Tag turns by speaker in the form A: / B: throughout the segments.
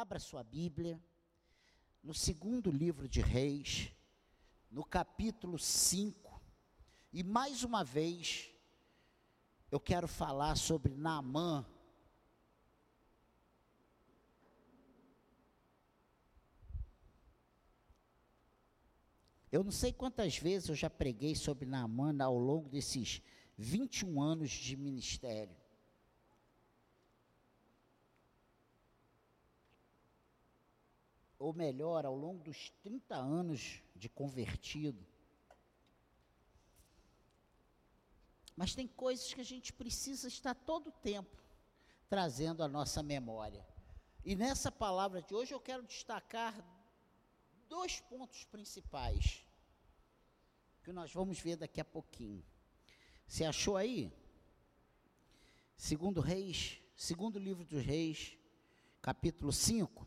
A: Abra sua Bíblia, no segundo livro de Reis, no capítulo 5, e mais uma vez, eu quero falar sobre Naamã. Eu não sei quantas vezes eu já preguei sobre Naamã ao longo desses 21 anos de ministério. Ou melhor, ao longo dos 30 anos de convertido. Mas tem coisas que a gente precisa estar todo o tempo trazendo à nossa memória. E nessa palavra de hoje eu quero destacar dois pontos principais que nós vamos ver daqui a pouquinho. Você achou aí? Segundo Reis, segundo livro dos Reis, capítulo 5.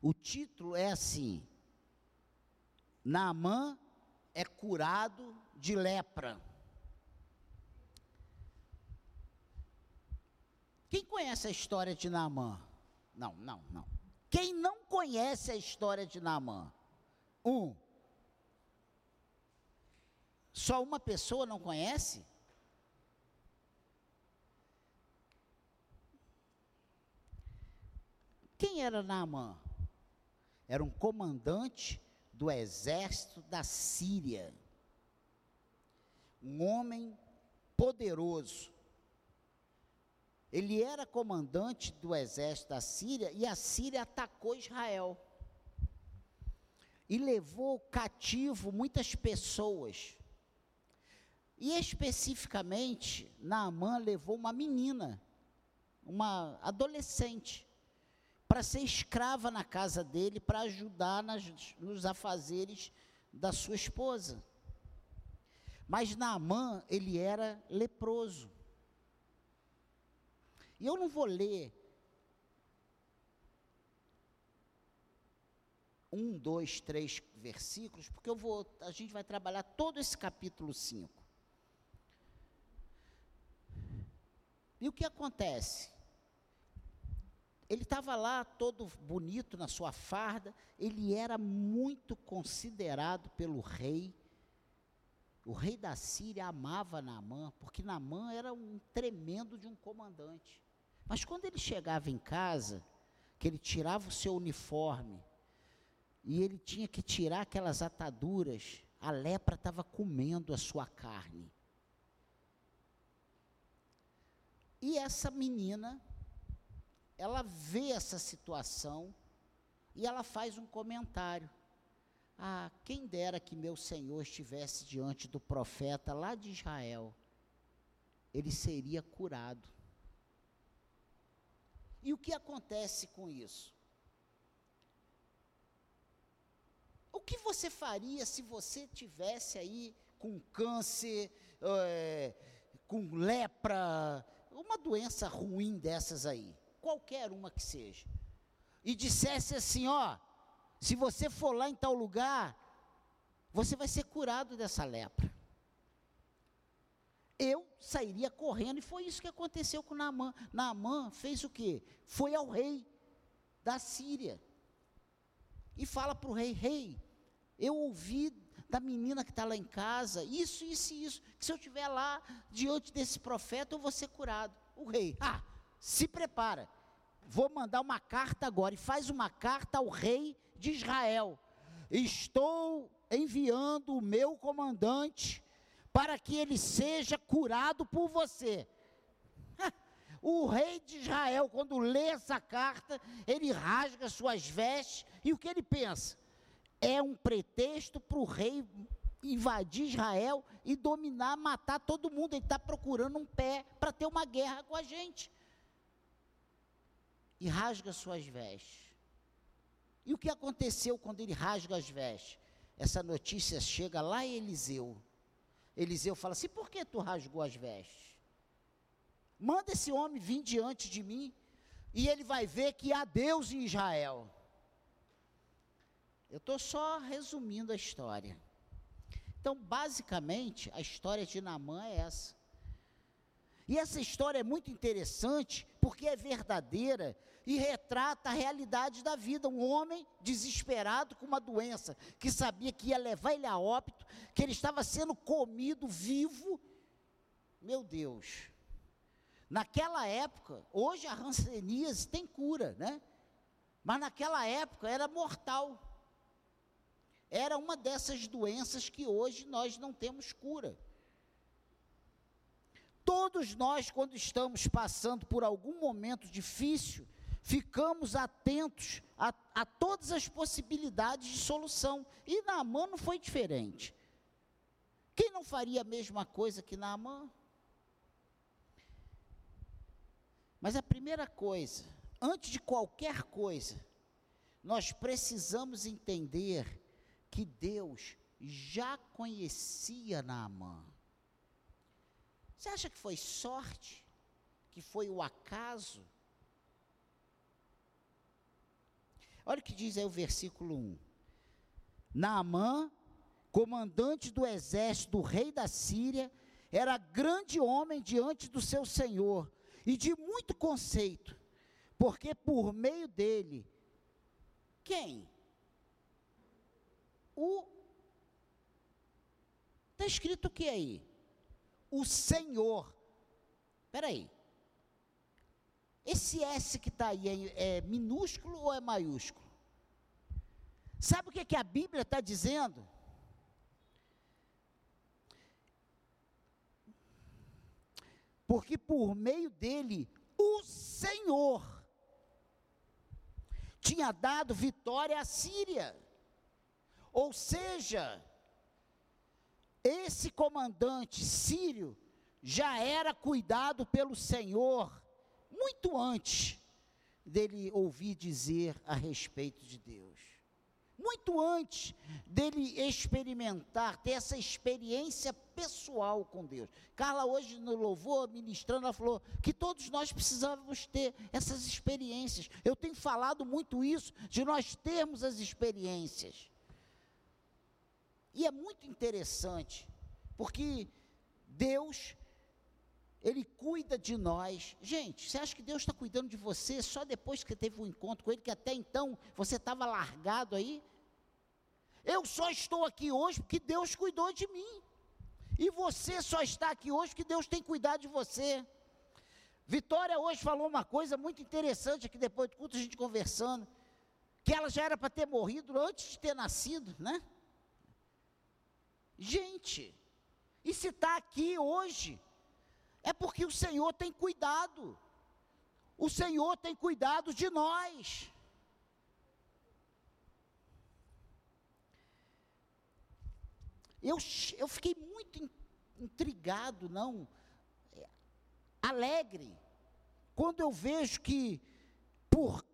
A: O título é assim: Naamã é curado de lepra. Quem conhece a história de Naamã? Não, não, não. Quem não conhece a história de Naamã? Um. Só uma pessoa não conhece? Quem era Naamã? Era um comandante do exército da Síria. Um homem poderoso. Ele era comandante do exército da Síria e a Síria atacou Israel. E levou cativo muitas pessoas. E especificamente, Naamã levou uma menina, uma adolescente, para ser escrava na casa dele, para ajudar nas, nos afazeres da sua esposa. Mas Naamã, ele era leproso. E eu não vou ler um, dois, três versículos, porque eu vou, a gente vai trabalhar todo esse capítulo 5. E o que acontece? Ele estava lá todo bonito na sua farda, ele era muito considerado pelo rei. O rei da Síria amava Naamã, porque Naamã era um tremendo de um comandante. Mas quando ele chegava em casa, que ele tirava o seu uniforme, e ele tinha que tirar aquelas ataduras, a lepra estava comendo a sua carne. E essa menina, ela vê essa situação e ela faz um comentário. Ah, quem dera que meu Senhor estivesse diante do profeta lá de Israel, ele seria curado. E o que acontece com isso? O que você faria se você tivesse aí com câncer, é, com lepra, uma doença ruim dessas aí, qualquer uma que seja, e dissesse assim: ó, se você for lá em tal lugar, você vai ser curado dessa lepra. Eu sairia correndo, e foi isso que aconteceu com Naamã. Naamã fez o quê? Foi ao rei da Síria e fala para o rei: Rei, eu ouvi da menina que está lá em casa, isso, isso e isso, que se eu estiver lá diante desse profeta, eu vou ser curado. O rei, ah, se prepara, vou mandar uma carta agora, e faz uma carta ao rei de Israel. Estou enviando o meu comandante para que ele seja curado por você. O rei de Israel, quando lê essa carta, ele rasga suas vestes, e o que ele pensa? é um pretexto para o rei invadir Israel e dominar, matar todo mundo. Ele está procurando um pé para ter uma guerra com a gente. E rasga suas vestes. E o que aconteceu quando ele rasga as vestes? Essa notícia chega lá em Eliseu. Eliseu fala assim: por que tu rasgou as vestes? Manda esse homem vir diante de mim, e ele vai ver que há Deus em Israel. Eu estou só resumindo a história. Então, basicamente, a história de Naamã é essa. E essa história é muito interessante porque é verdadeira e retrata a realidade da vida. Um homem desesperado com uma doença, que sabia que ia levar ele a óbito, que ele estava sendo comido vivo. Meu Deus. Naquela época, hoje a ranceníase tem cura, né? Mas naquela época era mortal. Era uma dessas doenças que hoje nós não temos cura. Todos nós, quando estamos passando por algum momento difícil, ficamos atentos a, a todas as possibilidades de solução. E Naamã não foi diferente. Quem não faria a mesma coisa que Naamã? Mas a primeira coisa, antes de qualquer coisa, nós precisamos entender que Deus já conhecia Naamã. Você acha que foi sorte? Que foi o acaso? Olha o que diz aí o versículo 1. Naamã, comandante do exército do rei da Síria, era grande homem diante do seu senhor e de muito conceito, porque por meio dele, quem? O. Está escrito o que aí? O Senhor. Espera aí. Esse S que está aí é, é, minúsculo ou é maiúsculo? Sabe o que, que a Bíblia está dizendo? Porque por meio dele, o Senhor tinha dado vitória à Síria. Ou seja, esse comandante sírio já era cuidado pelo Senhor muito antes dele ouvir dizer a respeito de Deus. Muito antes dele experimentar, ter essa experiência pessoal com Deus. Carla, hoje no louvor, ministrando, ela falou que todos nós precisávamos ter essas experiências. Eu tenho falado muito isso, de nós termos as experiências. E é muito interessante, porque Deus ele cuida de nós. Gente, você acha que Deus está cuidando de você só depois que teve um encontro com Ele, que até então você estava largado aí? Eu só estou aqui hoje porque Deus cuidou de mim. E você só está aqui hoje porque Deus tem cuidado de você. Vitória hoje falou uma coisa muito interessante aqui depois do culto, a gente conversando, que ela já era para ter morrido antes de ter nascido, né? Gente, e se está aqui hoje, é porque o Senhor tem cuidado. O Senhor tem cuidado de nós. Eu, eu fiquei muito intrigado, não, é, alegre, quando eu vejo que, por,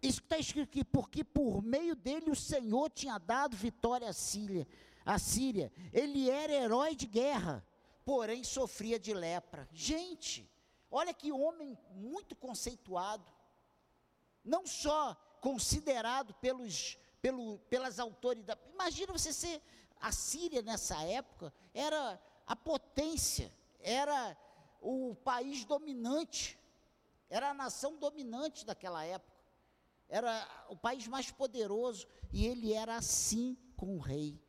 A: isso está escrito aqui, porque por meio dele o Senhor tinha dado vitória à Síria, à Síria. Ele era herói de guerra porém sofria de lepra. Gente, olha que homem muito conceituado, não só considerado pelos, pelo, pelas autoridades. Imagina você ser a Síria nessa época, era a potência, era o país dominante, era a nação dominante daquela época, era o país mais poderoso, e ele era assim com o rei.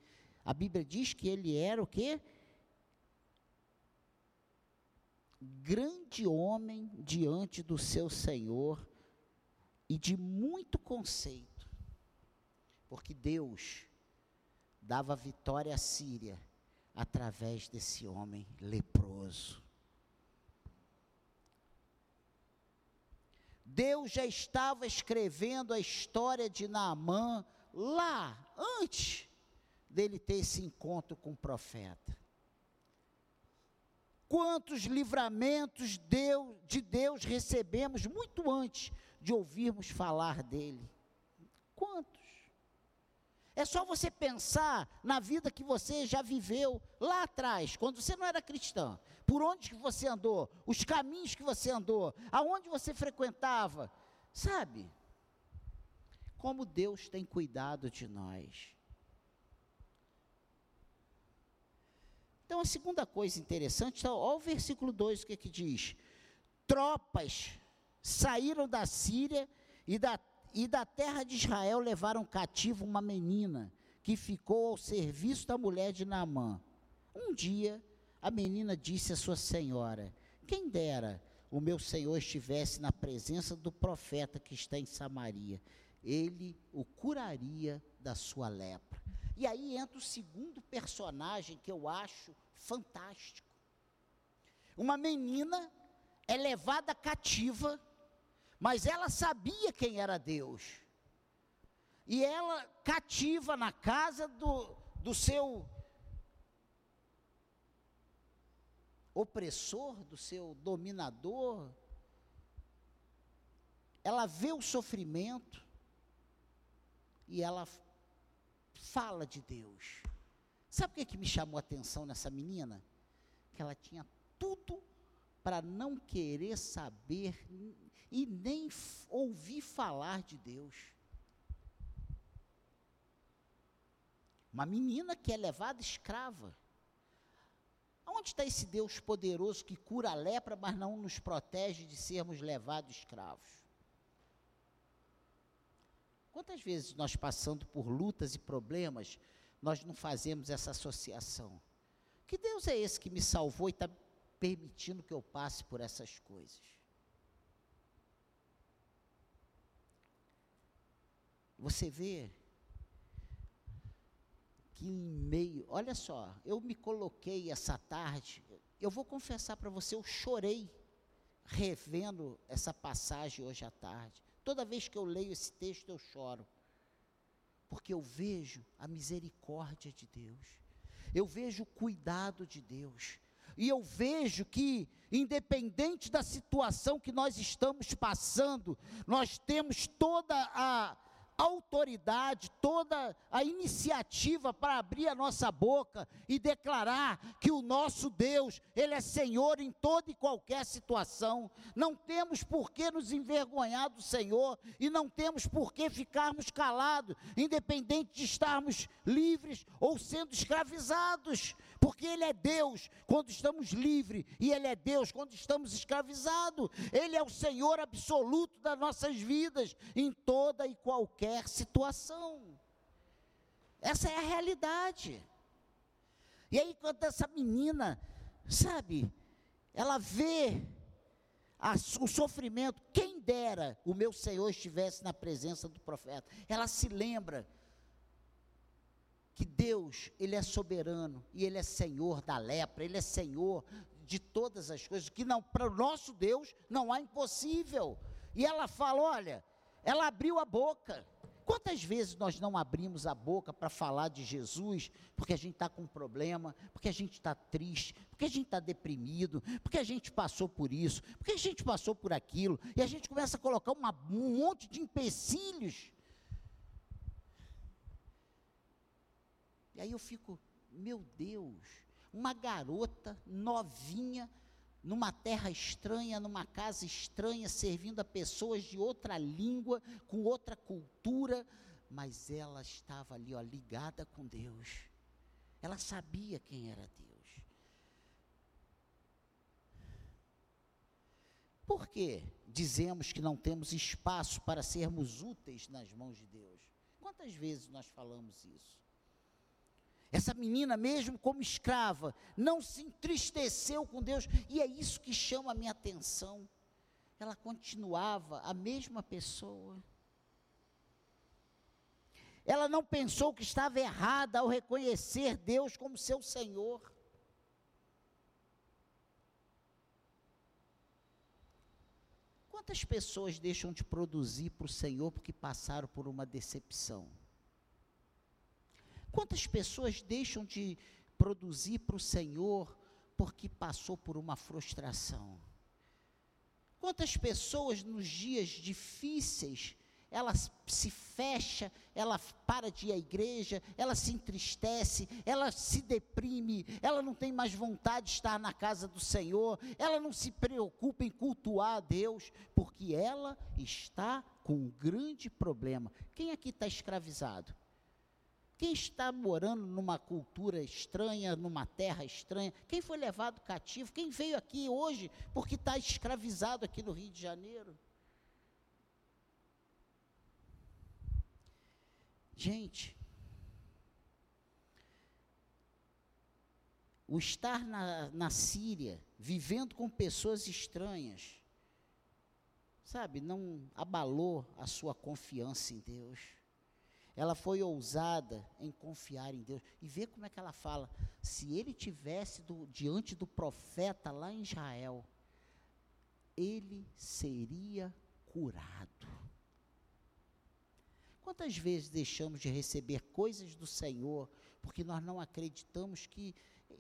A: A Bíblia diz que ele era o quê? grande homem diante do seu Senhor e de muito conceito, porque Deus dava vitória à Síria através desse homem leproso. Deus já estava escrevendo a história de Naamã lá, antes dele ter esse encontro com o profeta. Quantos livramentos Deus, de Deus recebemos muito antes de ouvirmos falar dele? Quantos? É só você pensar na vida que você já viveu lá atrás, quando você não era cristão. Por onde que você andou, os caminhos que você andou, aonde você frequentava, sabe? Como Deus tem cuidado de nós. Então, a segunda coisa interessante, olha o versículo 2, o que, que diz? Tropas saíram da Síria e da, e da terra de Israel levaram cativo uma menina que ficou ao serviço da mulher de Naamã. Um dia, a menina disse à sua senhora: Quem dera o meu senhor estivesse na presença do profeta que está em Samaria, ele o curaria da sua lepra. E aí entra o segundo personagem que eu acho fantástico. Uma menina é levada cativa, mas ela sabia quem era Deus. E ela cativa na casa do, do seu opressor, do seu dominador. Ela vê o sofrimento e ela fala de Deus. Sabe o que, que me chamou a atenção nessa menina? Que ela tinha tudo para não querer saber e nem ouvir falar de Deus. Uma menina que é levada escrava. Onde está esse Deus poderoso que cura a lepra, mas não nos protege de sermos levados escravos? Quantas vezes nós passando por lutas e problemas, nós não fazemos essa associação? Que Deus é esse que me salvou e está permitindo que eu passe por essas coisas? Você vê que em meio, olha só, eu me coloquei essa tarde, eu vou confessar para você, eu chorei revendo essa passagem hoje à tarde. Toda vez que eu leio esse texto, eu choro. Porque eu vejo a misericórdia de Deus. Eu vejo o cuidado de Deus. E eu vejo que, independente da situação que nós estamos passando, nós temos toda a autoridade, toda a iniciativa para abrir a nossa boca e declarar que o nosso Deus, Ele é Senhor em toda e qualquer situação. Não temos por que nos envergonhar do Senhor e não temos por que ficarmos calados, independente de estarmos livres ou sendo escravizados, porque Ele é Deus quando estamos livres e Ele é Deus quando estamos escravizados. Ele é o Senhor absoluto das nossas vidas em toda e qualquer situação. Essa é a realidade. E aí, quando essa menina, sabe, ela vê a, o sofrimento, quem dera o meu Senhor estivesse na presença do profeta. Ela se lembra que Deus, Ele é soberano e Ele é Senhor da lepra, Ele é Senhor de todas as coisas, que não para o nosso Deus não há impossível. E ela fala: olha, ela abriu a boca. Quantas vezes nós não abrimos a boca para falar de Jesus porque a gente está com um problema, porque a gente está triste, porque a gente está deprimido, porque a gente passou por isso, porque a gente passou por aquilo, e a gente começa a colocar uma, um monte de empecilhos. E aí eu fico, meu Deus, uma garota novinha, numa terra estranha, numa casa estranha, servindo a pessoas de outra língua, com outra cultura, mas ela estava ali, ó, ligada com Deus. Ela sabia quem era Deus. Por que dizemos que não temos espaço para sermos úteis nas mãos de Deus? Quantas vezes nós falamos isso? Essa menina, mesmo como escrava, não se entristeceu com Deus, e é isso que chama a minha atenção. Ela continuava a mesma pessoa. Ela não pensou que estava errada ao reconhecer Deus como seu Senhor. Quantas pessoas deixam de produzir para o Senhor porque passaram por uma decepção? Quantas pessoas deixam de produzir para o Senhor porque passou por uma frustração? Quantas pessoas nos dias difíceis ela se fecha, ela para de ir à igreja, ela se entristece, ela se deprime, ela não tem mais vontade de estar na casa do Senhor, ela não se preocupa em cultuar a Deus, porque ela está com um grande problema. Quem aqui está escravizado? Quem está morando numa cultura estranha, numa terra estranha? Quem foi levado cativo? Quem veio aqui hoje porque está escravizado aqui no Rio de Janeiro? Gente, o estar na, na Síria, vivendo com pessoas estranhas, sabe, não abalou a sua confiança em Deus. Ela foi ousada em confiar em Deus. E vê como é que ela fala. Se ele tivesse do, diante do profeta lá em Israel, ele seria curado. Quantas vezes deixamos de receber coisas do Senhor porque nós não acreditamos que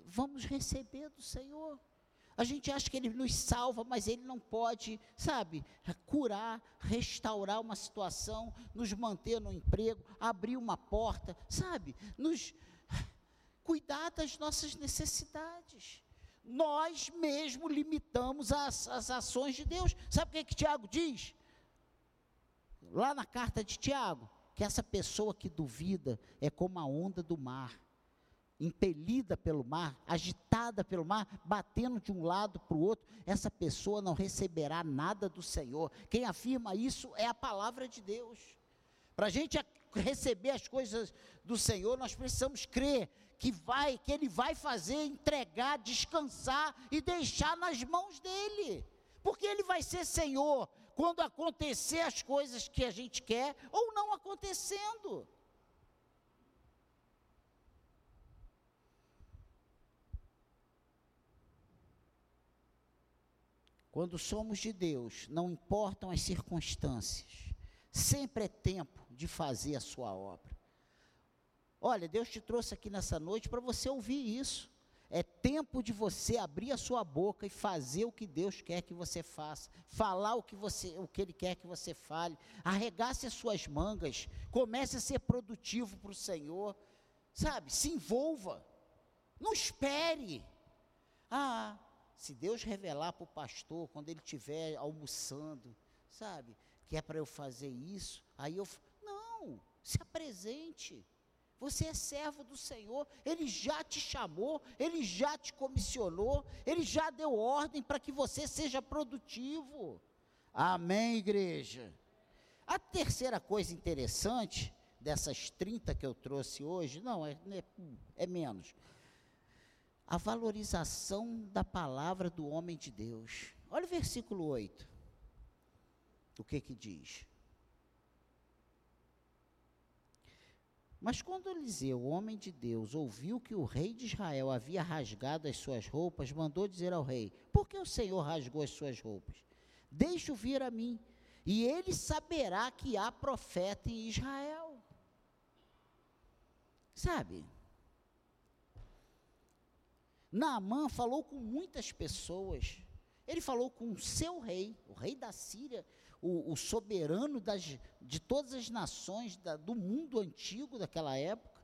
A: vamos receber do Senhor? A gente acha que Ele nos salva, mas Ele não pode, sabe, curar, restaurar uma situação, nos manter no emprego, abrir uma porta, sabe, nos cuidar das nossas necessidades. Nós mesmo limitamos as, as ações de Deus. Sabe o que, é que Tiago diz? Lá na carta de Tiago, que essa pessoa que duvida é como a onda do mar impelida pelo mar, agitada pelo mar, batendo de um lado para o outro, essa pessoa não receberá nada do Senhor. Quem afirma isso é a palavra de Deus. Para a gente receber as coisas do Senhor, nós precisamos crer que vai, que Ele vai fazer, entregar, descansar e deixar nas mãos dele. Porque Ele vai ser Senhor quando acontecer as coisas que a gente quer ou não acontecendo. Quando somos de Deus, não importam as circunstâncias, sempre é tempo de fazer a sua obra. Olha, Deus te trouxe aqui nessa noite para você ouvir isso. É tempo de você abrir a sua boca e fazer o que Deus quer que você faça, falar o que você, o que Ele quer que você fale, arregace as suas mangas, comece a ser produtivo para o Senhor, sabe? Se envolva, não espere. Ah, se Deus revelar para o pastor, quando ele estiver almoçando, sabe, que é para eu fazer isso, aí eu. Não, se apresente. Você é servo do Senhor, Ele já te chamou, Ele já te comissionou, Ele já deu ordem para que você seja produtivo. Amém, igreja? A terceira coisa interessante dessas 30 que eu trouxe hoje, não, é, é, é menos a valorização da palavra do homem de Deus. Olha o versículo 8. O que que diz? Mas quando Eliseu, o homem de Deus, ouviu que o rei de Israel havia rasgado as suas roupas, mandou dizer ao rei: Por que o Senhor rasgou as suas roupas? Deixe-o vir a mim, e ele saberá que há profeta em Israel. Sabe? Naamã falou com muitas pessoas. Ele falou com o seu rei, o rei da Síria, o, o soberano das, de todas as nações da, do mundo antigo daquela época.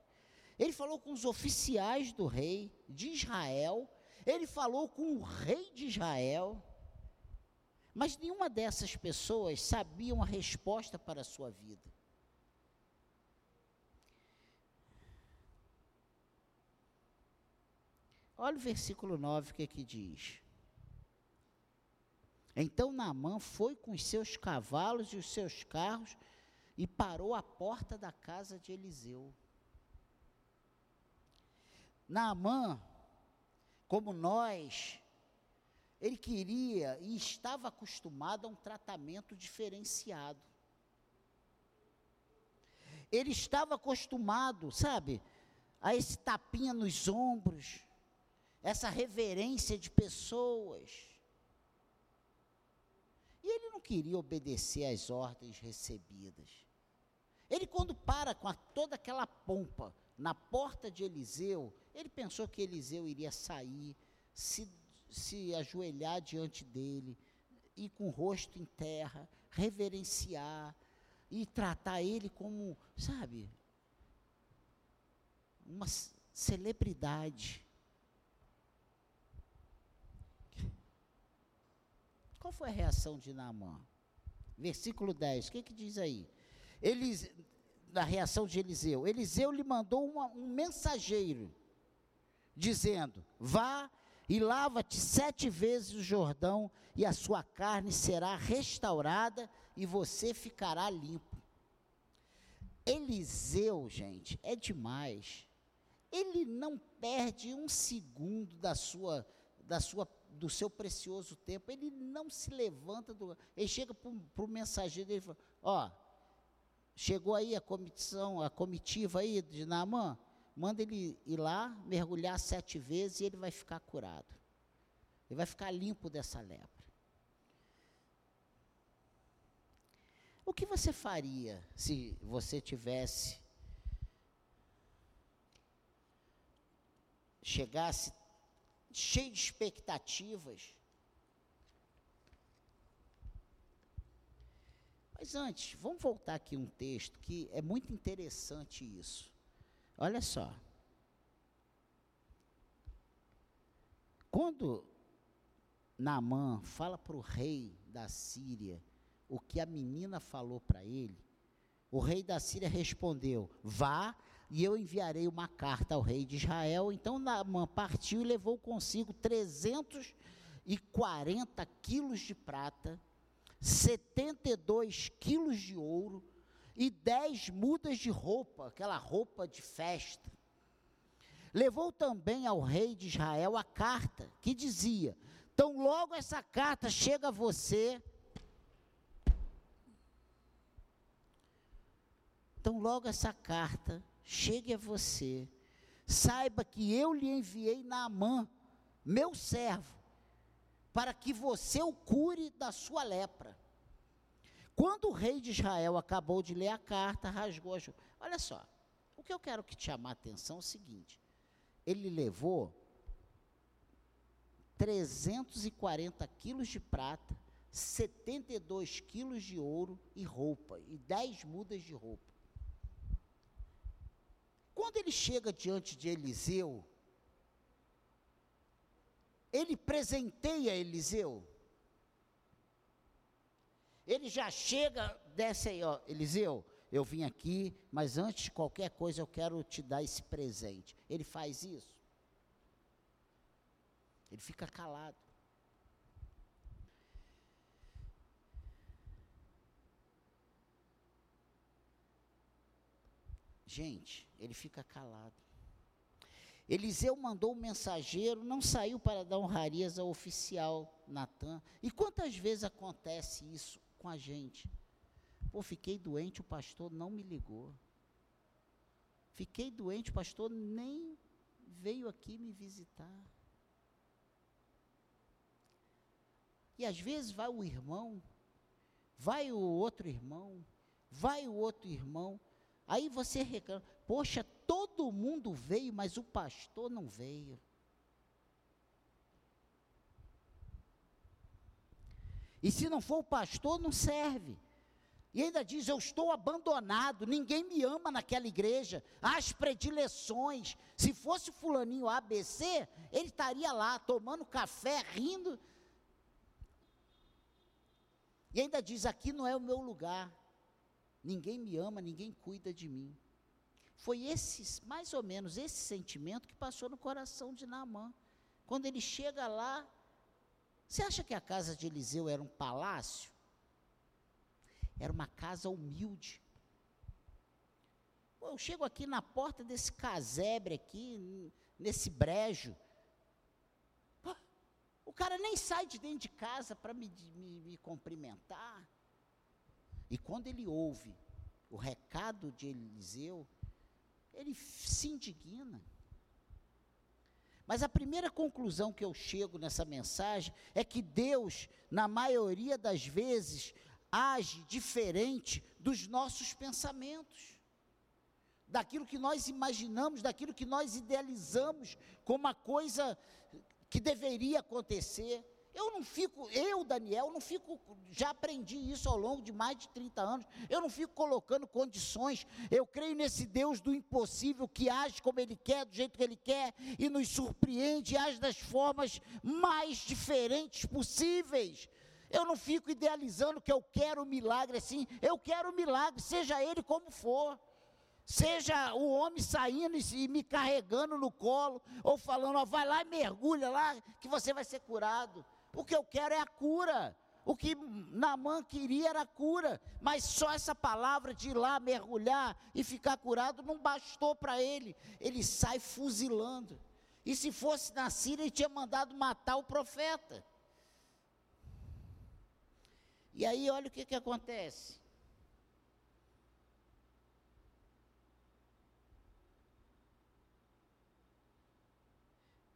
A: Ele falou com os oficiais do rei de Israel. Ele falou com o rei de Israel. Mas nenhuma dessas pessoas sabiam a resposta para a sua vida. Olha o versículo 9 o que, que diz. Então Naamã foi com os seus cavalos e os seus carros e parou à porta da casa de Eliseu. Naamã, como nós, ele queria e estava acostumado a um tratamento diferenciado. Ele estava acostumado, sabe, a esse tapinha nos ombros, essa reverência de pessoas. E ele não queria obedecer às ordens recebidas. Ele, quando para com a, toda aquela pompa na porta de Eliseu, ele pensou que Eliseu iria sair, se, se ajoelhar diante dele, ir com o rosto em terra, reverenciar e tratar ele como, sabe, uma celebridade. Qual foi a reação de Naamã? Versículo 10, o que, que diz aí? Eles, da reação de Eliseu? Eliseu lhe mandou uma, um mensageiro, dizendo: Vá e lava-te sete vezes o Jordão, e a sua carne será restaurada, e você ficará limpo. Eliseu, gente, é demais. Ele não perde um segundo da sua, da sua, do seu precioso tempo. Ele não se levanta do. Ele chega para o mensageiro e fala: Ó, chegou aí a comissão, a comitiva aí de Naamã, manda ele ir lá, mergulhar sete vezes e ele vai ficar curado. Ele vai ficar limpo dessa lepra. O que você faria se você tivesse chegasse cheio de expectativas? Mas antes, vamos voltar aqui um texto que é muito interessante isso. Olha só. Quando Naamã fala para o rei da Síria o que a menina falou para ele, o rei da Síria respondeu: Vá e eu enviarei uma carta ao rei de Israel. Então Naamã partiu e levou consigo 340 quilos de prata, 72 quilos de ouro e 10 mudas de roupa, aquela roupa de festa. Levou também ao rei de Israel a carta que dizia: Tão logo essa carta chega a você, tão logo essa carta chegue a você, saiba que eu lhe enviei Naamã, meu servo, para que você o cure da sua lepra. Quando o rei de Israel acabou de ler a carta, rasgou a Olha só, o que eu quero que te chamar a atenção é o seguinte: ele levou 340 quilos de prata, 72 quilos de ouro e roupa, e 10 mudas de roupa. Quando ele chega diante de Eliseu, ele presenteia Eliseu. Ele já chega, desce aí, ó, Eliseu, eu vim aqui, mas antes de qualquer coisa eu quero te dar esse presente. Ele faz isso. Ele fica calado. Gente, ele fica calado. Eliseu mandou um mensageiro, não saiu para dar honrarias ao oficial Natan. E quantas vezes acontece isso com a gente? Pô, fiquei doente, o pastor não me ligou. Fiquei doente, o pastor nem veio aqui me visitar. E às vezes vai o irmão, vai o outro irmão, vai o outro irmão. Aí você reclama, poxa, todo mundo veio, mas o pastor não veio. E se não for o pastor, não serve. E ainda diz: Eu estou abandonado, ninguém me ama naquela igreja. As predileções. Se fosse Fulaninho ABC, ele estaria lá tomando café, rindo. E ainda diz: Aqui não é o meu lugar. Ninguém me ama, ninguém cuida de mim. Foi esse, mais ou menos, esse sentimento que passou no coração de Naamã. Quando ele chega lá, você acha que a casa de Eliseu era um palácio? Era uma casa humilde. Eu chego aqui na porta desse casebre aqui, nesse brejo. O cara nem sai de dentro de casa para me, me, me cumprimentar. E quando ele ouve o recado de Eliseu, ele se indigna. Mas a primeira conclusão que eu chego nessa mensagem é que Deus, na maioria das vezes, age diferente dos nossos pensamentos, daquilo que nós imaginamos, daquilo que nós idealizamos como uma coisa que deveria acontecer. Eu não fico, eu, Daniel, não fico, já aprendi isso ao longo de mais de 30 anos, eu não fico colocando condições, eu creio nesse Deus do impossível que age como Ele quer, do jeito que Ele quer, e nos surpreende, age das formas mais diferentes possíveis. Eu não fico idealizando que eu quero um milagre assim, eu quero um milagre, seja ele como for. Seja o homem saindo e me carregando no colo, ou falando, ó, vai lá e mergulha lá, que você vai ser curado. O que eu quero é a cura. O que Naamã queria era a cura, mas só essa palavra de ir lá mergulhar e ficar curado não bastou para ele. Ele sai fuzilando. E se fosse na Síria, ele tinha mandado matar o profeta. E aí, olha o que, que acontece.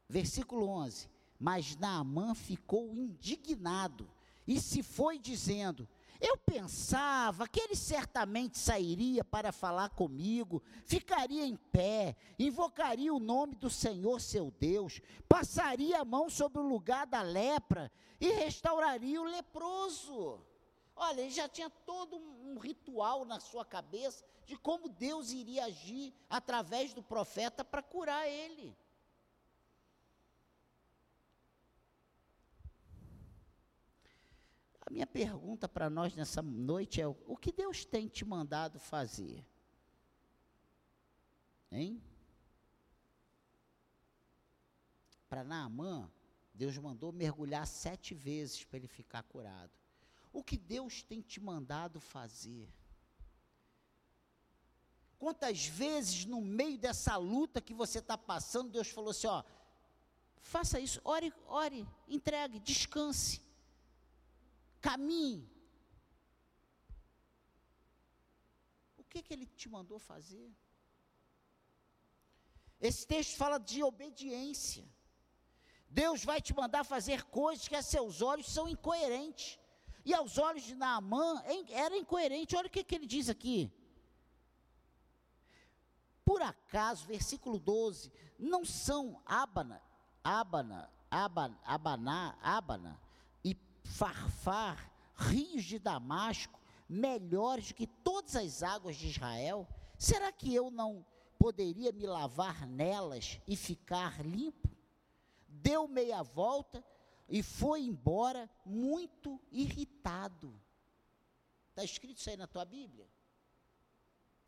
A: Versículo 11: Mas Naamã ficou indignado e se foi dizendo: Eu pensava que ele certamente sairia para falar comigo, ficaria em pé, invocaria o nome do Senhor seu Deus, passaria a mão sobre o lugar da lepra e restauraria o leproso. Olha, ele já tinha todo um ritual na sua cabeça de como Deus iria agir através do profeta para curar ele. Minha pergunta para nós nessa noite é: o que Deus tem te mandado fazer? Hein? Para Naamã, Deus mandou mergulhar sete vezes para ele ficar curado. O que Deus tem te mandado fazer? Quantas vezes no meio dessa luta que você está passando, Deus falou assim: ó, faça isso, ore, ore, entregue, descanse caminhe. O que, que ele te mandou fazer? Esse texto fala de obediência. Deus vai te mandar fazer coisas que a seus olhos são incoerentes. E aos olhos de Naamã era incoerente. Olha o que, que ele diz aqui. Por acaso, versículo 12, não são Abana, Abana, Abana, Abana, Abana Farfar, rios de Damasco, melhores que todas as águas de Israel? Será que eu não poderia me lavar nelas e ficar limpo? Deu meia volta e foi embora muito irritado. Está escrito isso aí na tua Bíblia?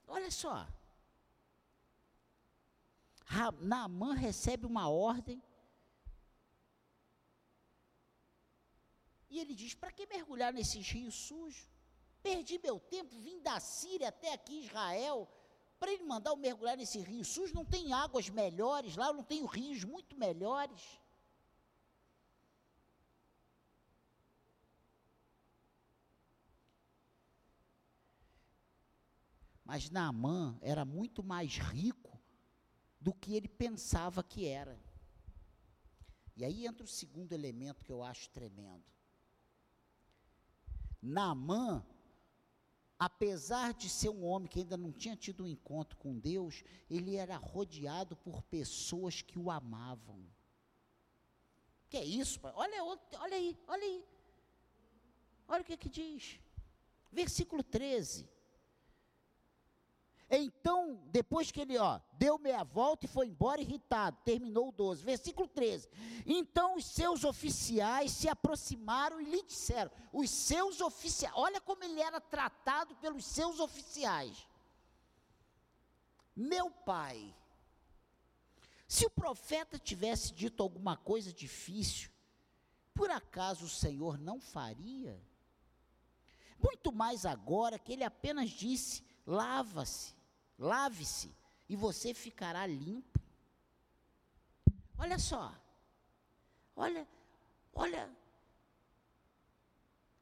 A: Olha só. Naamã recebe uma ordem E ele diz: para que mergulhar nesses rios sujos? Perdi meu tempo, vim da Síria até aqui, Israel, para ele mandar eu mergulhar nesse rio sujo. Não tem águas melhores lá, eu não tenho rios muito melhores. Mas Naamã era muito mais rico do que ele pensava que era. E aí entra o segundo elemento que eu acho tremendo. Naamã, apesar de ser um homem que ainda não tinha tido um encontro com Deus, ele era rodeado por pessoas que o amavam. Que é isso? Pai? Olha, olha aí, olha aí. Olha o que, que diz. Versículo 13. Então, depois que ele, ó, deu meia volta e foi embora irritado, terminou o 12, versículo 13. Então os seus oficiais se aproximaram e lhe disseram: os seus oficiais, olha como ele era tratado pelos seus oficiais. Meu pai, se o profeta tivesse dito alguma coisa difícil, por acaso o Senhor não faria? Muito mais agora que ele apenas disse: lava-se lave-se e você ficará limpo. Olha só, olha, olha.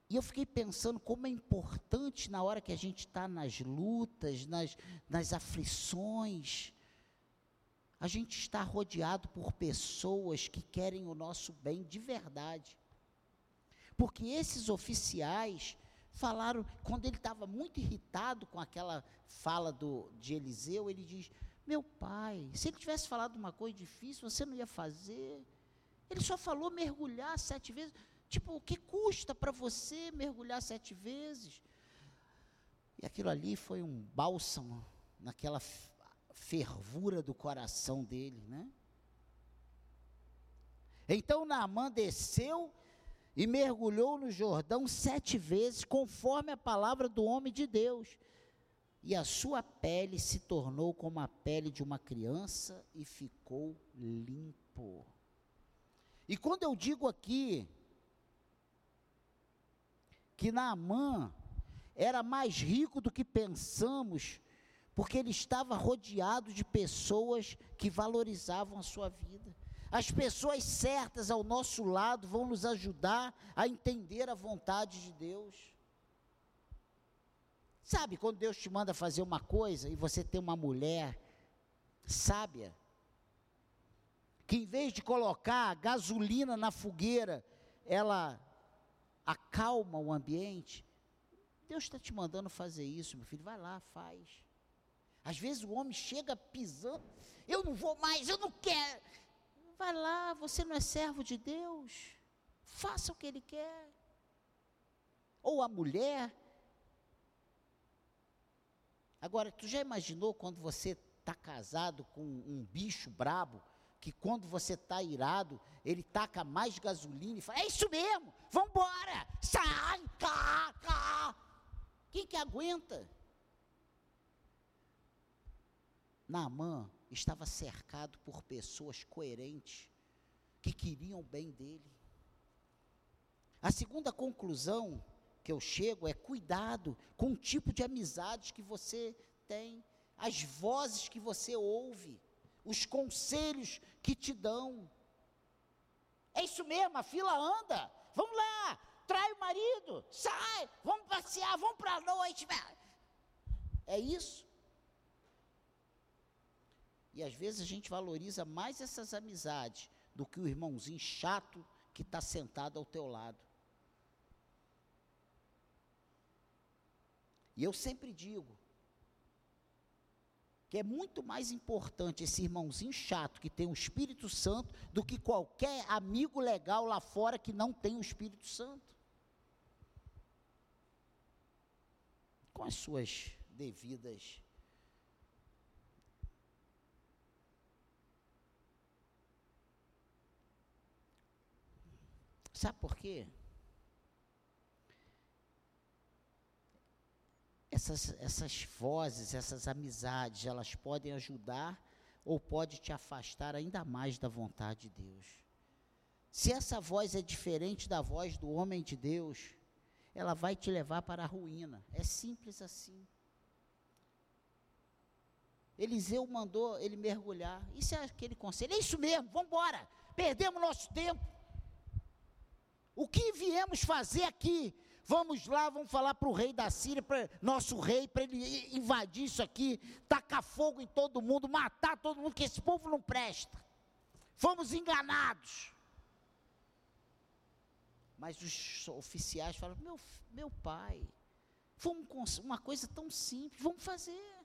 A: E eu fiquei pensando como é importante na hora que a gente está nas lutas, nas, nas aflições, a gente está rodeado por pessoas que querem o nosso bem de verdade. Porque esses oficiais, falaram, quando ele estava muito irritado com aquela fala do, de Eliseu, ele diz: Meu pai, se ele tivesse falado uma coisa difícil, você não ia fazer. Ele só falou mergulhar sete vezes. Tipo, o que custa para você mergulhar sete vezes? E aquilo ali foi um bálsamo naquela fervura do coração dele, né? Então Naamã desceu e mergulhou no Jordão sete vezes, conforme a palavra do homem de Deus. e a sua pele se tornou como a pele de uma criança e ficou limpo. E quando eu digo aqui que Naamã era mais rico do que pensamos, porque ele estava rodeado de pessoas que valorizavam a sua vida. As pessoas certas ao nosso lado vão nos ajudar a entender a vontade de Deus. Sabe, quando Deus te manda fazer uma coisa e você tem uma mulher sábia, que em vez de colocar gasolina na fogueira, ela acalma o ambiente. Deus está te mandando fazer isso, meu filho, vai lá, faz. Às vezes o homem chega pisando, eu não vou mais, eu não quero. Vai lá, você não é servo de Deus. Faça o que ele quer. Ou a mulher Agora, tu já imaginou quando você está casado com um bicho brabo, que quando você está irado, ele taca mais gasolina e fala, é isso mesmo, vamos embora, sai, cá, cá. Quem que aguenta? Naamã estava cercado por pessoas coerentes, que queriam o bem dele. A segunda conclusão que eu chego é cuidado com o tipo de amizades que você tem, as vozes que você ouve, os conselhos que te dão. É isso mesmo, a fila anda. Vamos lá, trai o marido, sai, vamos passear, vamos para a noite. É isso. Às vezes a gente valoriza mais essas amizades do que o irmãozinho chato que está sentado ao teu lado. E eu sempre digo que é muito mais importante esse irmãozinho chato que tem o Espírito Santo do que qualquer amigo legal lá fora que não tem o Espírito Santo. Com as suas devidas Sabe por quê? essas, essas vozes, essas amizades, elas podem ajudar ou pode te afastar ainda mais da vontade de Deus. Se essa voz é diferente da voz do homem de Deus, ela vai te levar para a ruína. É simples assim. Eliseu mandou ele mergulhar. Isso é aquele conselho. É isso mesmo, vamos embora. Perdemos nosso tempo. O que viemos fazer aqui? Vamos lá, vamos falar para o rei da Síria, para nosso rei, para ele invadir isso aqui, tacar fogo em todo mundo, matar todo mundo, que esse povo não presta. Fomos enganados. Mas os oficiais falam: meu, meu pai, foi uma coisa tão simples, vamos fazer.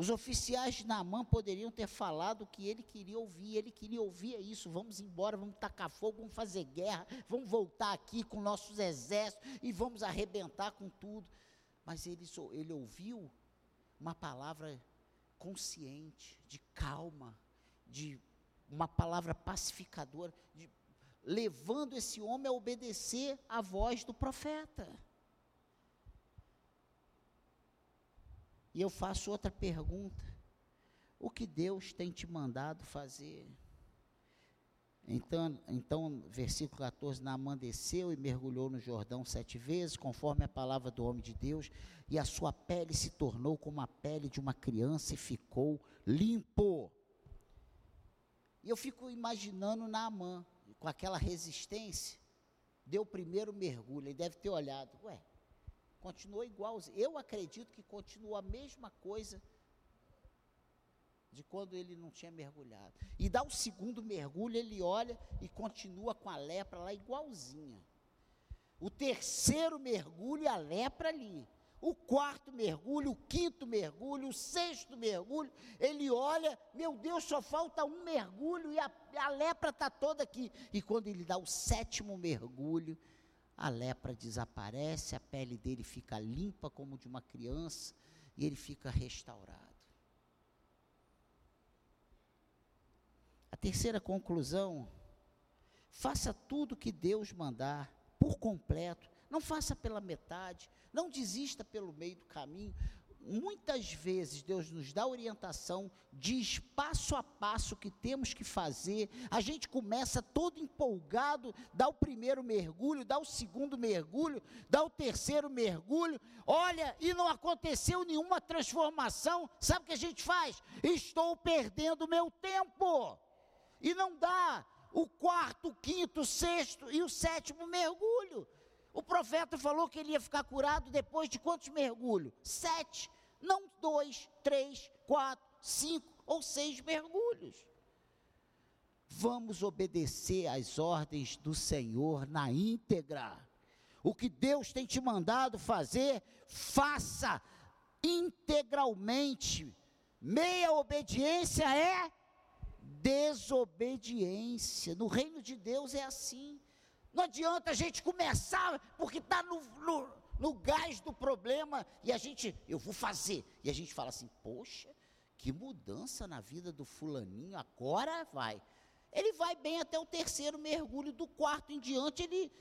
A: Os oficiais de Naamã poderiam ter falado o que ele queria ouvir, ele queria ouvir isso, vamos embora, vamos tacar fogo, vamos fazer guerra, vamos voltar aqui com nossos exércitos e vamos arrebentar com tudo. Mas ele, ele ouviu uma palavra consciente, de calma, de uma palavra pacificadora, de, levando esse homem a obedecer à voz do profeta. E eu faço outra pergunta: o que Deus tem te mandado fazer? Então, então, versículo 14: Naamã desceu e mergulhou no Jordão sete vezes, conforme a palavra do homem de Deus, e a sua pele se tornou como a pele de uma criança e ficou limpo. E eu fico imaginando Naamã, com aquela resistência, deu o primeiro mergulho, ele deve ter olhado, ué, Continuou igual. Eu acredito que continua a mesma coisa de quando ele não tinha mergulhado. E dá o segundo mergulho, ele olha e continua com a lepra lá igualzinha. O terceiro mergulho, a lepra ali. O quarto mergulho, o quinto mergulho, o sexto mergulho, ele olha, meu Deus, só falta um mergulho e a, a lepra está toda aqui. E quando ele dá o sétimo mergulho, a lepra desaparece, a pele dele fica limpa como de uma criança e ele fica restaurado. A terceira conclusão: faça tudo que Deus mandar por completo. Não faça pela metade, não desista pelo meio do caminho muitas vezes Deus nos dá orientação, diz passo a passo o que temos que fazer. A gente começa todo empolgado, dá o primeiro mergulho, dá o segundo mergulho, dá o terceiro mergulho. Olha, e não aconteceu nenhuma transformação. Sabe o que a gente faz? Estou perdendo meu tempo. E não dá o quarto, o quinto, o sexto e o sétimo mergulho. O profeta falou que ele ia ficar curado depois de quantos mergulhos? Sete, não dois, três, quatro, cinco ou seis mergulhos. Vamos obedecer às ordens do Senhor na íntegra. O que Deus tem te mandado fazer, faça integralmente. Meia obediência é desobediência. No reino de Deus é assim. Não adianta a gente começar porque está no, no, no gás do problema e a gente, eu vou fazer. E a gente fala assim: poxa, que mudança na vida do fulaninho, agora vai. Ele vai bem até o terceiro mergulho, do quarto em diante ele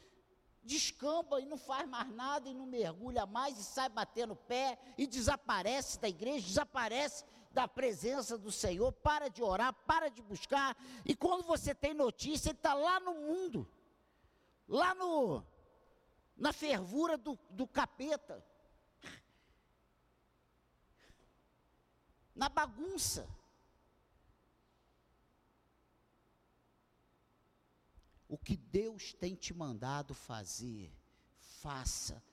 A: descamba e não faz mais nada e não mergulha mais e sai batendo pé e desaparece da igreja, desaparece da presença do Senhor, para de orar, para de buscar. E quando você tem notícia, ele está lá no mundo lá no, na fervura do, do capeta, na bagunça. O que Deus tem te mandado fazer, faça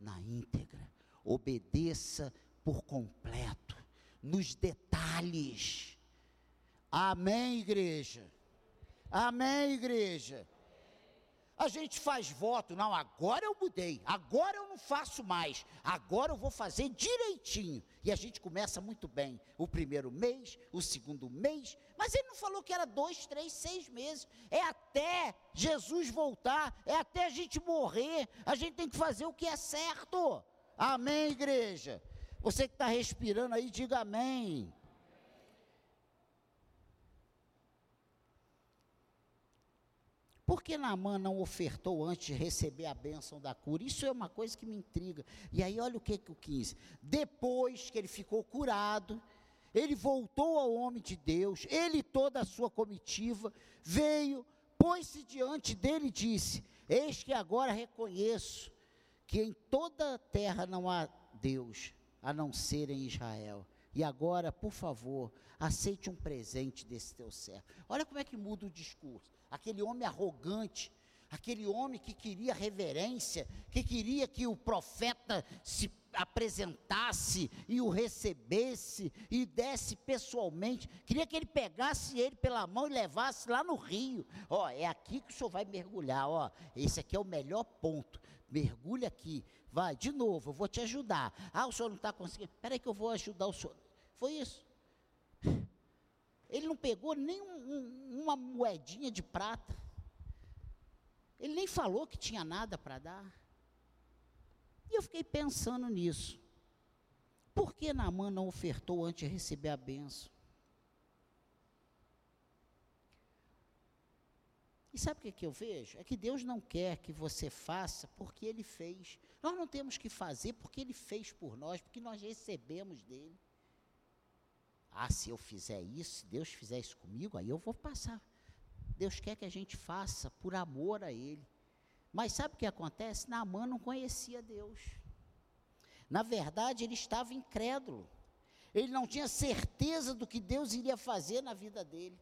A: na íntegra, obedeça por completo, nos detalhes. Amém, igreja? Amém, igreja? A gente faz voto, não, agora eu mudei, agora eu não faço mais, agora eu vou fazer direitinho. E a gente começa muito bem, o primeiro mês, o segundo mês, mas ele não falou que era dois, três, seis meses, é até Jesus voltar, é até a gente morrer, a gente tem que fazer o que é certo. Amém, igreja? Você que está respirando aí, diga amém. Por que Naamã não ofertou antes de receber a bênção da cura? Isso é uma coisa que me intriga. E aí, olha o que, que o 15. Depois que ele ficou curado, ele voltou ao homem de Deus, ele e toda a sua comitiva, veio, pôs-se diante dele e disse: Eis que agora reconheço que em toda a terra não há Deus, a não ser em Israel. E agora, por favor, aceite um presente desse teu servo. Olha como é que muda o discurso aquele homem arrogante, aquele homem que queria reverência, que queria que o profeta se apresentasse e o recebesse e desse pessoalmente, queria que ele pegasse ele pela mão e levasse lá no rio. Ó, é aqui que o senhor vai mergulhar, ó. Esse aqui é o melhor ponto. Mergulha aqui. Vai, de novo, eu vou te ajudar. Ah, o senhor não está conseguindo. Espera aí que eu vou ajudar o senhor. Foi isso. Ele não pegou nem um, um, uma moedinha de prata. Ele nem falou que tinha nada para dar. E eu fiquei pensando nisso. Por que Naamã não ofertou antes de receber a benção? E sabe o que, que eu vejo? É que Deus não quer que você faça porque Ele fez. Nós não temos que fazer porque Ele fez por nós, porque nós recebemos dele. Ah, se eu fizer isso, se Deus fizer isso comigo, aí eu vou passar. Deus quer que a gente faça por amor a Ele. Mas sabe o que acontece? Naamã não conhecia Deus. Na verdade, ele estava incrédulo. Ele não tinha certeza do que Deus iria fazer na vida dele.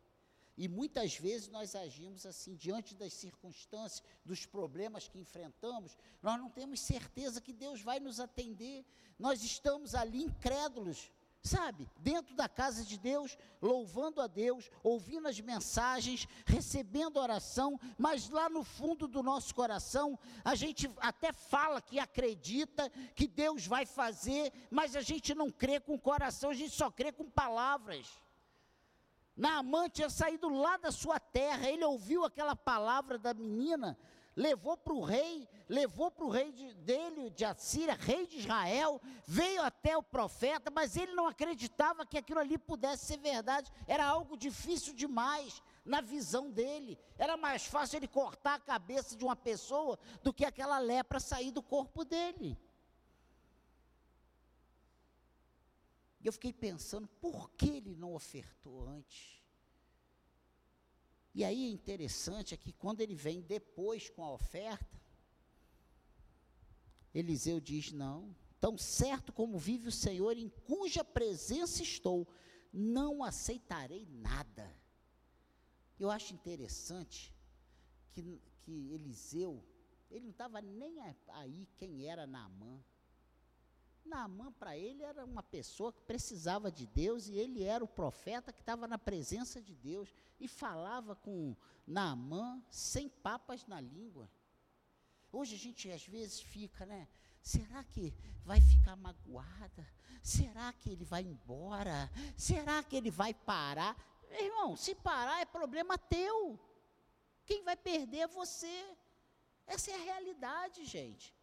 A: E muitas vezes nós agimos assim, diante das circunstâncias, dos problemas que enfrentamos, nós não temos certeza que Deus vai nos atender. Nós estamos ali incrédulos sabe, dentro da casa de Deus, louvando a Deus, ouvindo as mensagens, recebendo oração, mas lá no fundo do nosso coração, a gente até fala que acredita que Deus vai fazer, mas a gente não crê com o coração, a gente só crê com palavras. Naamã tinha saído lá da sua terra, ele ouviu aquela palavra da menina, levou para o rei, levou para o rei de, dele, de Assíria, rei de Israel, veio até o profeta, mas ele não acreditava que aquilo ali pudesse ser verdade, era algo difícil demais. na visão dele. Era mais fácil ele cortar a cabeça de uma pessoa do que aquela lepra sair do corpo dele. E eu fiquei pensando, por que ele não ofertou antes? E aí é interessante é que quando ele vem depois com a oferta, Eliseu diz: Não, tão certo como vive o Senhor, em cuja presença estou, não aceitarei nada. Eu acho interessante que, que Eliseu, ele não estava nem aí quem era Naamã. Naamã, para ele, era uma pessoa que precisava de Deus e ele era o profeta que estava na presença de Deus e falava com Naamã sem papas na língua. Hoje a gente às vezes fica, né? Será que vai ficar magoada? Será que ele vai embora? Será que ele vai parar? Irmão, se parar é problema teu. Quem vai perder é você. Essa é a realidade, gente.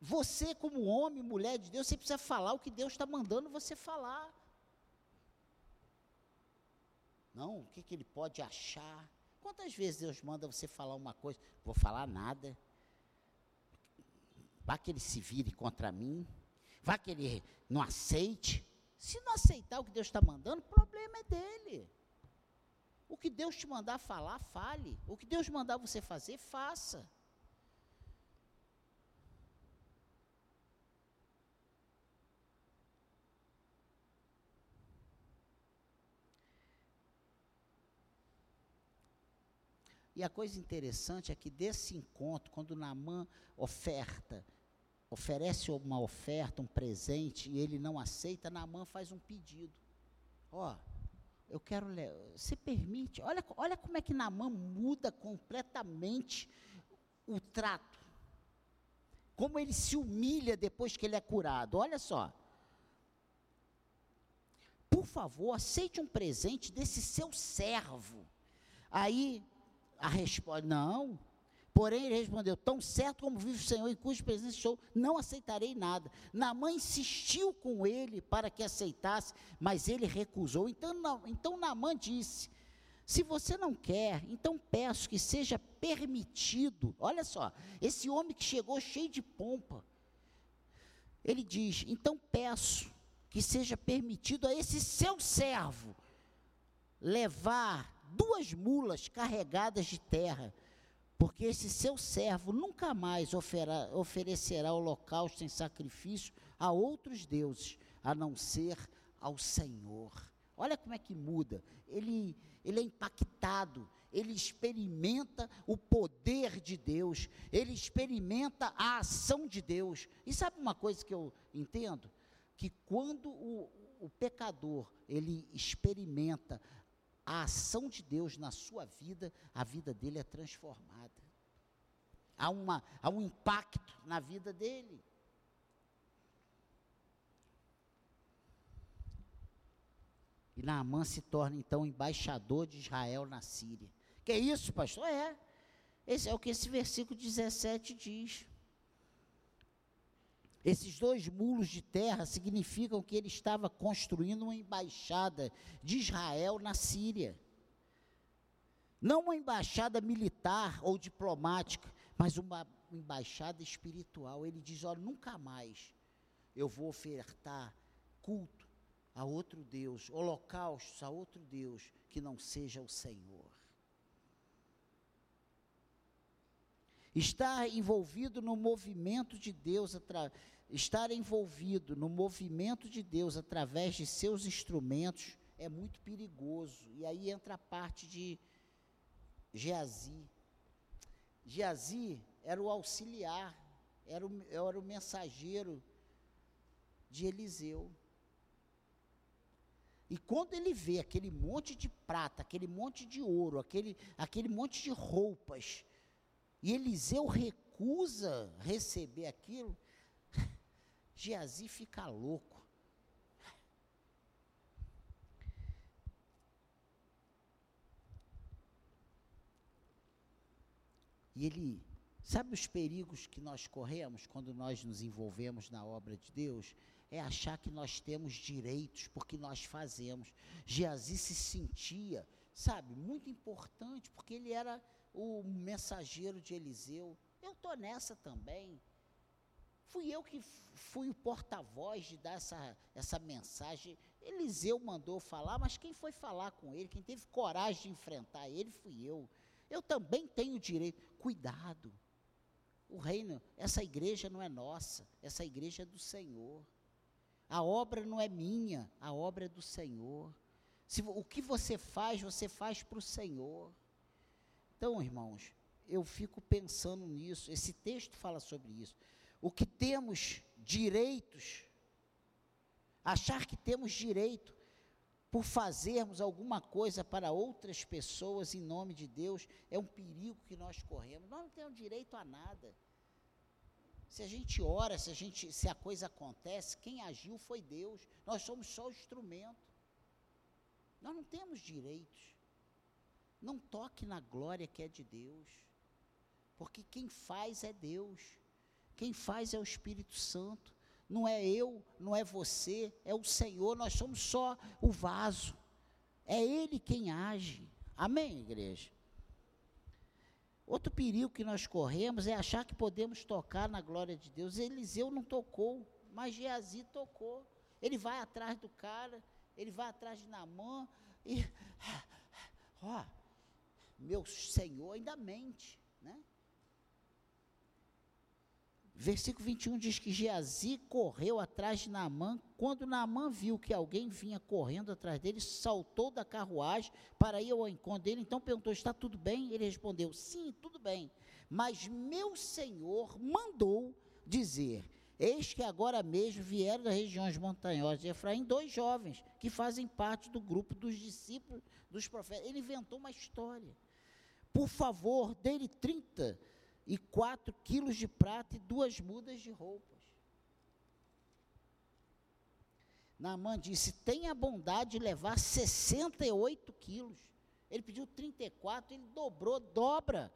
A: Você, como homem, mulher de Deus, você precisa falar o que Deus está mandando você falar. Não, o que, que ele pode achar? Quantas vezes Deus manda você falar uma coisa? Vou falar nada. Vai que ele se vire contra mim. Vai que ele não aceite. Se não aceitar o que Deus está mandando, o problema é dele. O que Deus te mandar falar, fale. O que Deus mandar você fazer, faça. E a coisa interessante é que desse encontro, quando Naamã oferta, oferece uma oferta, um presente, e ele não aceita, Naamã faz um pedido. Ó, eu quero, você permite, olha, olha como é que Naamã muda completamente o trato. Como ele se humilha depois que ele é curado. Olha só. Por favor, aceite um presente desse seu servo. Aí a resposta, não. Porém, ele respondeu: Tão certo como vive o Senhor, em cuja presença estou, não aceitarei nada. Naamã insistiu com ele para que aceitasse, mas ele recusou. Então, não, então Naamã disse: Se você não quer, então peço que seja permitido. Olha só, esse homem que chegou cheio de pompa. Ele diz: Então peço que seja permitido a esse seu servo levar duas mulas carregadas de terra, porque esse seu servo nunca mais ofera, oferecerá holocausto em sacrifício a outros deuses, a não ser ao Senhor. Olha como é que muda. Ele, ele é impactado, ele experimenta o poder de Deus, ele experimenta a ação de Deus. E sabe uma coisa que eu entendo? Que quando o, o pecador ele experimenta a ação de Deus na sua vida, a vida dele é transformada. Há, uma, há um impacto na vida dele. E Naamã se torna então embaixador de Israel na Síria. Que é isso, pastor? É. Esse é o que esse versículo 17 diz. Esses dois mulos de terra significam que ele estava construindo uma embaixada de Israel na Síria. Não uma embaixada militar ou diplomática, mas uma embaixada espiritual. Ele diz: Olha, nunca mais eu vou ofertar culto a outro Deus, holocaustos a outro Deus que não seja o Senhor. Estar envolvido no movimento de Deus através estar envolvido no movimento de Deus através de seus instrumentos é muito perigoso. E aí entra a parte de Geazi. Geazi era o auxiliar, era o, era o mensageiro de Eliseu. E quando ele vê aquele monte de prata, aquele monte de ouro, aquele, aquele monte de roupas, e Eliseu recusa receber aquilo, Geazi fica louco. E ele, sabe os perigos que nós corremos quando nós nos envolvemos na obra de Deus? é achar que nós temos direitos porque nós fazemos. Geazi se sentia, sabe, muito importante, porque ele era o mensageiro de Eliseu. Eu estou nessa também. Fui eu que fui o porta-voz de dar essa, essa mensagem. Eliseu mandou falar, mas quem foi falar com ele, quem teve coragem de enfrentar ele, fui eu. Eu também tenho direito. Cuidado. O reino, essa igreja não é nossa, essa igreja é do Senhor. A obra não é minha, a obra é do Senhor. Se, o que você faz, você faz para o Senhor. Então, irmãos, eu fico pensando nisso. Esse texto fala sobre isso. O que temos direitos, achar que temos direito por fazermos alguma coisa para outras pessoas em nome de Deus, é um perigo que nós corremos. Nós não temos direito a nada. Se a gente ora, se a, gente, se a coisa acontece, quem agiu foi Deus. Nós somos só instrumento. Nós não temos direitos. Não toque na glória que é de Deus. Porque quem faz é Deus. Quem faz é o Espírito Santo. Não é eu, não é você, é o Senhor. Nós somos só o vaso. É Ele quem age. Amém, igreja? Outro perigo que nós corremos é achar que podemos tocar na glória de Deus. Eliseu não tocou, mas Geazi tocou. Ele vai atrás do cara, ele vai atrás de Namã e ó, meu Senhor ainda mente, né? Versículo 21 diz que Geazi correu atrás de Naamã. Quando Naamã viu que alguém vinha correndo atrás dele, saltou da carruagem para ir ao encontro dele. Então perguntou: Está tudo bem? Ele respondeu: Sim, tudo bem. Mas meu senhor mandou dizer: Eis que agora mesmo vieram das regiões montanhosas de Efraim dois jovens que fazem parte do grupo dos discípulos dos profetas. Ele inventou uma história. Por favor, dele 30 e quatro quilos de prata e duas mudas de roupas. Naamã disse: tenha a bondade de levar 68 quilos. Ele pediu 34, ele dobrou, dobra.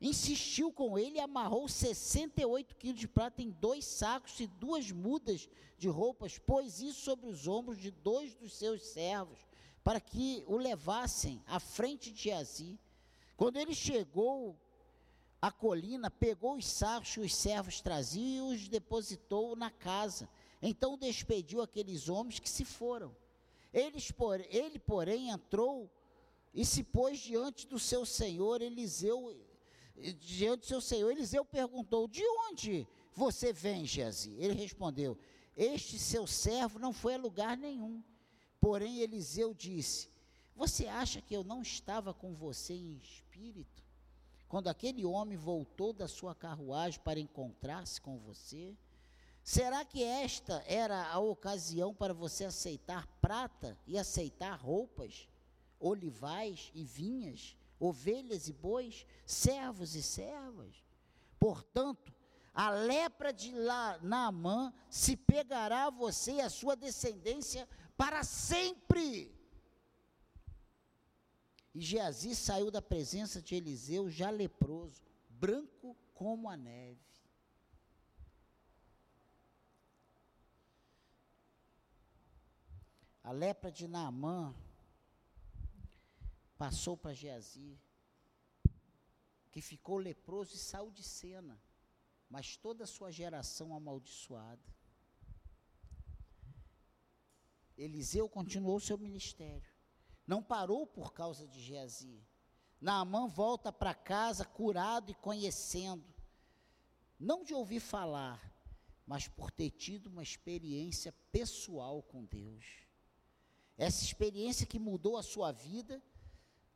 A: Insistiu com ele e amarrou 68 quilos de prata em dois sacos e duas mudas de roupas, pôs isso sobre os ombros de dois dos seus servos, para que o levassem à frente de Azi. Quando ele chegou a colina, pegou os sacos que os servos traziam e os depositou na casa. Então despediu aqueles homens que se foram. Eles, por, ele, porém, entrou e se pôs diante do seu senhor Eliseu. Diante do seu senhor, Eliseu perguntou: De onde você vem, Gezi? Ele respondeu: Este seu servo não foi a lugar nenhum. Porém, Eliseu disse: Você acha que eu não estava com você em espírito? Quando aquele homem voltou da sua carruagem para encontrar-se com você? Será que esta era a ocasião para você aceitar prata e aceitar roupas, olivais e vinhas, ovelhas e bois, servos e servas? Portanto, a lepra de Naamã se pegará a você e a sua descendência para sempre. E Geazi saiu da presença de Eliseu já leproso, branco como a neve. A lepra de Naamã passou para Geazi, que ficou leproso e saiu de cena, mas toda a sua geração amaldiçoada. Eliseu continuou seu ministério. Não parou por causa de Geazi. Naamã volta para casa curado e conhecendo, não de ouvir falar, mas por ter tido uma experiência pessoal com Deus. Essa experiência que mudou a sua vida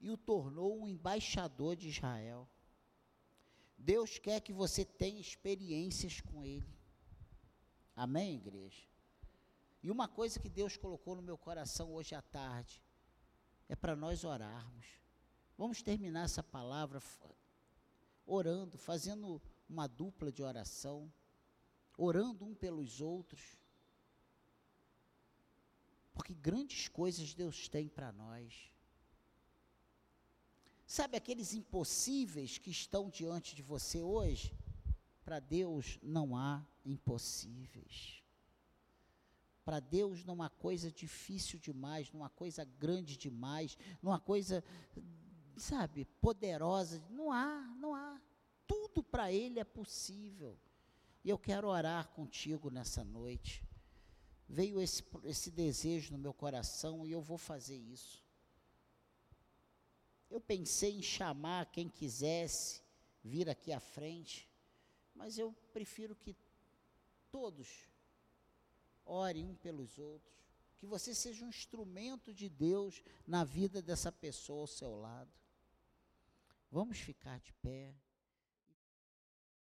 A: e o tornou um embaixador de Israel. Deus quer que você tenha experiências com Ele. Amém, igreja? E uma coisa que Deus colocou no meu coração hoje à tarde é para nós orarmos. Vamos terminar essa palavra orando, fazendo uma dupla de oração, orando um pelos outros. Porque grandes coisas Deus tem para nós. Sabe aqueles impossíveis que estão diante de você hoje? Para Deus não há impossíveis. Para Deus numa coisa difícil demais, numa coisa grande demais, numa coisa, sabe, poderosa. Não há, não há. Tudo para Ele é possível. E eu quero orar contigo nessa noite. Veio esse, esse desejo no meu coração e eu vou fazer isso. Eu pensei em chamar quem quisesse vir aqui à frente, mas eu prefiro que todos orem um pelos outros, que você seja um instrumento de Deus na vida dessa pessoa ao seu lado. Vamos ficar de pé.